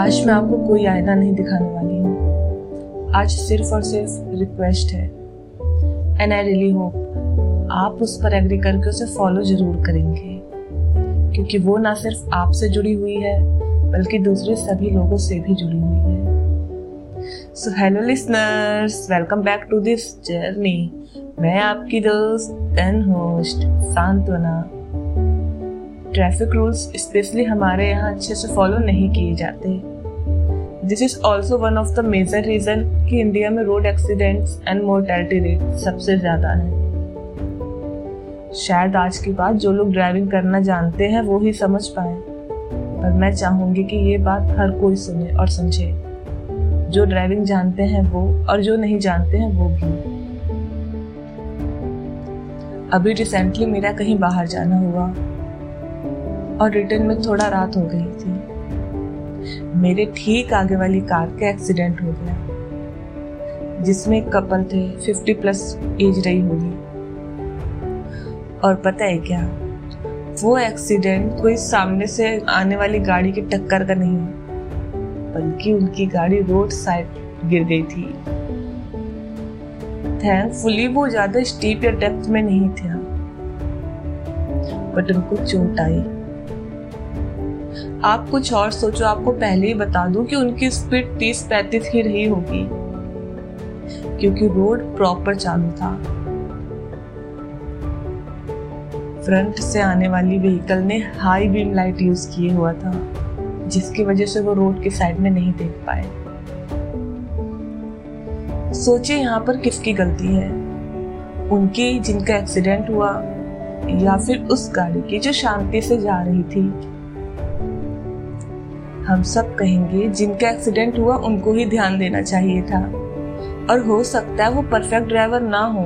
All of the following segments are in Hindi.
आज मैं आपको कोई आईना नहीं दिखाने वाली हूँ। आज सिर्फ़ और सिर्फ़ रिक्वेस्ट है। एंड आई रियली होप आप उस पर एग्री करके उसे फॉलो ज़रूर करेंगे। क्योंकि वो ना सिर्फ़ आपसे जुड़ी हुई है, बल्कि दूसरे सभी लोगों से भी जुड़ी हुई है। So hello listeners welcome back to this journey मैं आपकी दोस्त and host Santvana. Traffic rules specially हमारे यहाँ अच्छे से फॉलो नहीं किए जाते। This is also one of the major reason कि इंडिया में road accidents and mortality rate सबसे ज़्यादा है। शायद आज की बात जो लोग ड्राइविंग करना जानते हैं, वो ही समझ पाए। पर मैं चाहूँगी कि ये बात हर कोई सुने और समझे। जो ड्राइविंग जानते हैं वो और जो नहीं जानते हैं, वो भी। अभी रिसेंटली मेरा कहीं बाहर जाना हुआ और रिटर्न में थोड़ा रात हो गई थी। मेरे ठीक आगे वाली कार के एक्सीडेंट हो गया। जिसमें कपल थे फिफ्टी प्लस एज रही होगी। और पता है क्या? वो एक्सीडेंट कोई सामने से आने वाली गाड़ी की टक्कर का नहीं बल्कि उनकी गाड़ी रोड साइड गिर गई थी। थैंकफुली वो ज़्यादा स्टीप या डेप्थ में नहीं था। बट उनको चोट आई। आप कुछ और सोचो, आपको पहले ही बता दूँ कि उनकी स्पीड तीस पैंतीस ही रही होगी। क्योंकि रोड प्रॉपर चालू था। फ्रंट से आने वाली व्हीकल ने हाई बीम लाइट यूज़ किए हुआ था, जिसकी वजह से वो रोड के साइड में नहीं देख पाए। सोचिए यहाँ पर किसकी गलती है। उनकी जिनका एक्सीडेंट हुआ, या फिर उस गाड़ी की जो शांति से जा रही थी। हम सब कहेंगे, जिनका एक्सीडेंट हुआ, उनको ही ध्यान देना चाहिए था। और हो सकता है वो परफेक्ट ड्राइवर ना हो,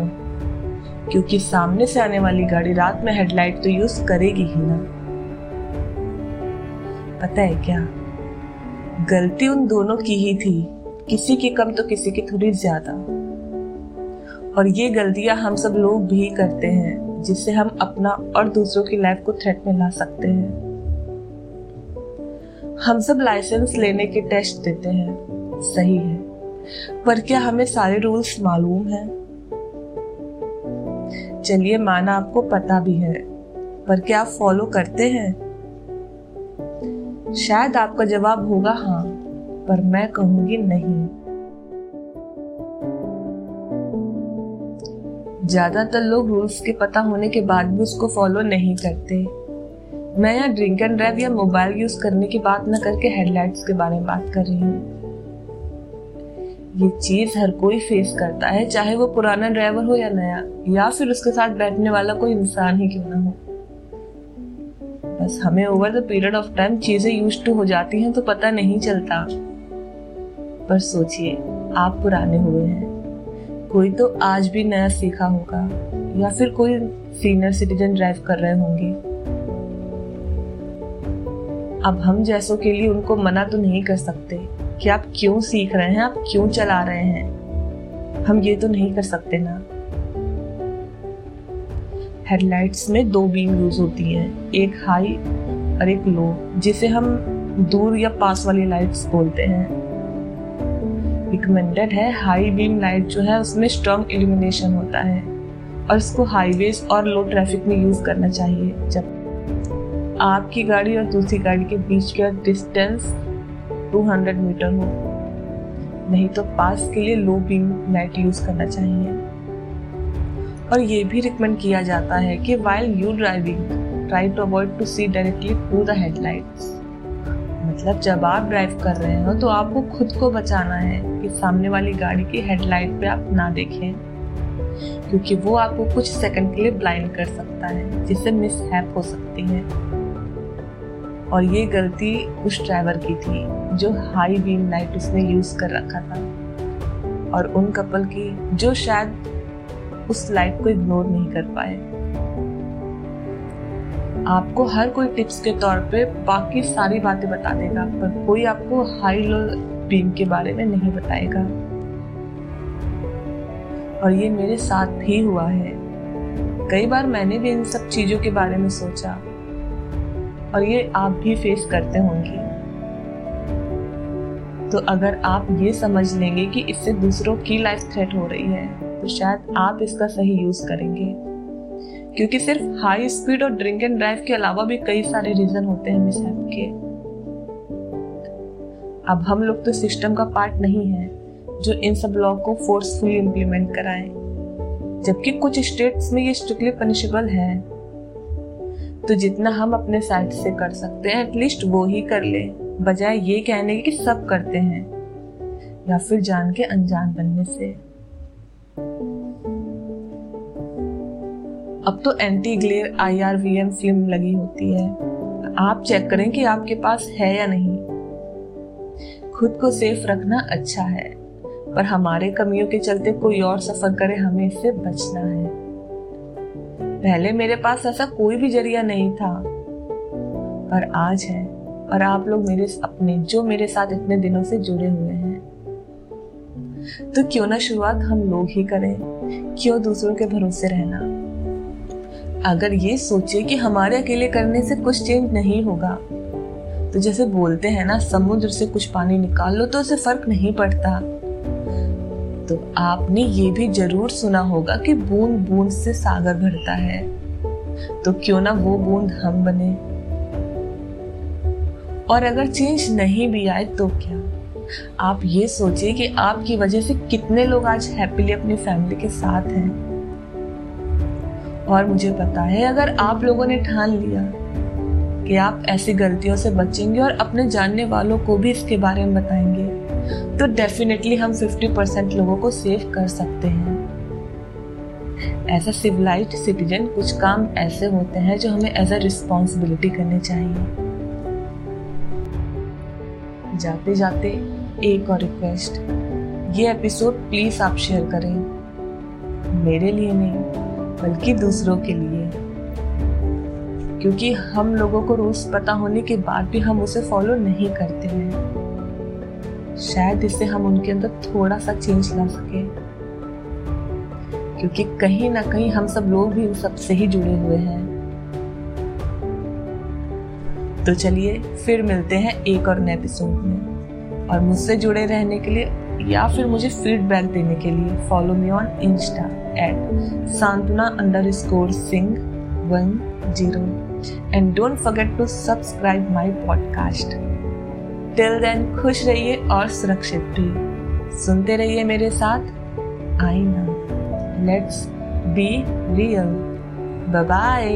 क्योंकि सामने से आने वाली गाड़ी रात में हेडलाइट तो यूज़ करेगी ही ना। पता है क्या? गलती उन दोनों की ही थी। किसी की कम तो किसी की थोड़ी ज़्यादा। और ये गलतियाँ हम सब लोग भी करते हैं, जिससे हम अपना और दूसरों की लाइफ को थ्रेट में ला सकते हैं। हम सब लाइसेंस लेने के टेस्ट देते हैं। सही है। पर क्या हमें सारे रूल्स मालूम हैं? चलिए, माना आपको पता भी है। पर क्या आप फॉलो करते हैं? शायद आपका जवाब होगा हाँ पर मैं कहूँगी नहीं। ज़्यादातर लोग रूल्स के पता होने के बाद भी उसको फॉलो नहीं करते। मैं यहाँ ड्रिंक एंड ड्राइव या मोबाइल यूज़ करने की बात न करके हेडलाइट्स के बारे में बात कर रही हूँ। ये चीज़ हर कोई फेस करता है, चाहे वो पुराना ड्राइवर हो या नया, या फिर उसके साथ बैठने वाला कोई इंसान ही क्यों ना हो। बस हमें over the period of time चीज़ें यूज़ टू हो जाती हैं तो पता नहीं चलता। पर सोचिए, आप पुराने हुए हैं। कोई तो आज भी नया सीखा होगा, या फिर कोई सीनियर सिटीजन ड्राइव कर रहे होंगे। अब हम जैसों के लिए उनको मना तो नहीं कर सकते कि आप क्यों सीख रहे हैं, आप क्यों चला रहे हैं? हम ये तो नहीं कर सकते ना। हेडलाइट्स में दो बीम यूज़ होती हैं, एक हाई और एक लो जिसे हम दूर या पास वाली लाइट्स बोलते हैं। रिकमेंडेड है हाई बीम लाइट जो है, उसमें स्ट्रॉन्ग इल्यूमिनेशन होता है और इसको हाईवेज और लो ट्रैफ़िक में यूज़ करना चाहिए, जब आपकी गाड़ी और दूसरी गाड़ी के बीच का डिस्टेंस 200 मीटर हो। नहीं तो पास के लिए लो बीम लाइट यूज़ करना चाहिए। और ये भी रिकमेंड किया जाता है कि while you driving try to avoid to see directly through the headlights मतलब जब आप ड्राइव कर रहे हो तो आपको खुद को बचाना है कि सामने वाली गाड़ी की हेडलाइट पे आप ना देखें। क्योंकि वो आपको कुछ सेकंड के लिए ब्लाइंड कर सकता है, जिससे मिस हो सकती है। और ये गलती उस ड्राइवर की थी जो हाई बीम लाइट उसने यूज़ कर रखा था। और उन कपल की जो शायद उस लाइट को इग्नोर नहीं कर पाए। आपको हर कोई टिप्स के तौर पे बाकी सारी बातें बता देगा, पर कोई आपको हाई लो बीम के बारे में नहीं बताएगा। और ये मेरे साथ भी हुआ है। कई बार मैंने भी इन सब चीज़ों के बारे में सोचा। और ये आप भी फेस करते होंगे। तो अगर आप ये समझ लेंगे कि इससे दूसरों की लाइफ थ्रेट हो रही है तो शायद आप इसका सही यूज़ करेंगे। क्योंकि सिर्फ़ हाई स्पीड और ड्रिंक एंड ड्राइव के अलावा भी कई सारे रीजन होते हैं मिस के। अब हम लोग तो सिस्टम का पार्ट नहीं है जो इन सब लॉ को फोर्सफुली इम्प्लीमेंट कराए। जबकि कुछ स्टेट्स में ये स्ट्रिक्टली पनिशेबल है। तो जितना हम अपने साइड से कर सकते हैं एटलीस्ट वो ही कर ले। बजाय ये कहने की कि सब करते हैं, या फिर जान के अनजान बनने से। अब तो anti glare I R V M film लगी होती है। आप चेक करें कि आपके पास है या नहीं। खुद को सेफ़ रखना अच्छा है, पर हमारे कमियों के चलते कोई और सफ़र करे, हमें इससे बचना है। पहले मेरे पास ऐसा कोई भी ज़रिया नहीं था। पर आज है, और आप लोग मेरे अपने, जो मेरे साथ इतने दिनों से जुड़े हुए हैं। तो क्यों ना शुरुआत हम लोग ही करें, क्यों दूसरों के भरोसे रहना? अगर ये सोचे कि हमारे अकेले करने से कुछ चेंज नहीं होगा तो जैसे बोलते हैं ना, समुद्र से कुछ पानी निकाल लो तो उसे फ़र्क नहीं पड़ता। तो आपने ये भी ज़रूर सुना होगा कि बूंद बूंद से सागर भरता है। तो क्यों ना वो बूंद हम बने? और अगर चेंज नहीं भी आए तो क्या? आप ये सोचिए कि आपकी वजह से कितने लोग आज हैप्पीली अपनी फैमिली के साथ हैं। और मुझे पता है अगर आप लोगों ने ठान लिया कि आप ऐसी गलतियों से बचेंगे और अपने जानने वालों को भी इसके बारे में बताएँगे तो डेफिनेटली हम 50 परसेंट लोगों को सेव कर सकते हैं। अ सिविलाइज्ड सिटीजन कुछ काम ऐसे होते हैं जो हमें एज अ रिस्पॉन्सिबिलिटी करनी चाहिए। जाते जाते एक और रिक्वेस्ट ये एपिसोड प्लीज़ आप शेयर करें। मेरे लिए नहीं, बल्कि दूसरों के लिए। क्योंकि हम लोगों को रोज पता होने के बाद भी हम उसे फॉलो नहीं करते हैं। शायद इससे हम उनके अंदर थोड़ा सा चेंज ला सके। क्योंकि कहीं ना कहीं हम सब लोग भी उन सबसे ही जुड़े हुए हैं। तो चलिए, फिर मिलते हैं एक और नए एपिसोड में। और मुझसे जुड़े रहने के लिए या फिर मुझे फीडबैक देने के लिए follow me on insta at Santvana underscore Singh one zero and don't forget to subscribe my podcast till then खुश रहिए और सुरक्षित भी। सुनते रहिए मेरे साथ आई ना लेट्स बी रियल बाय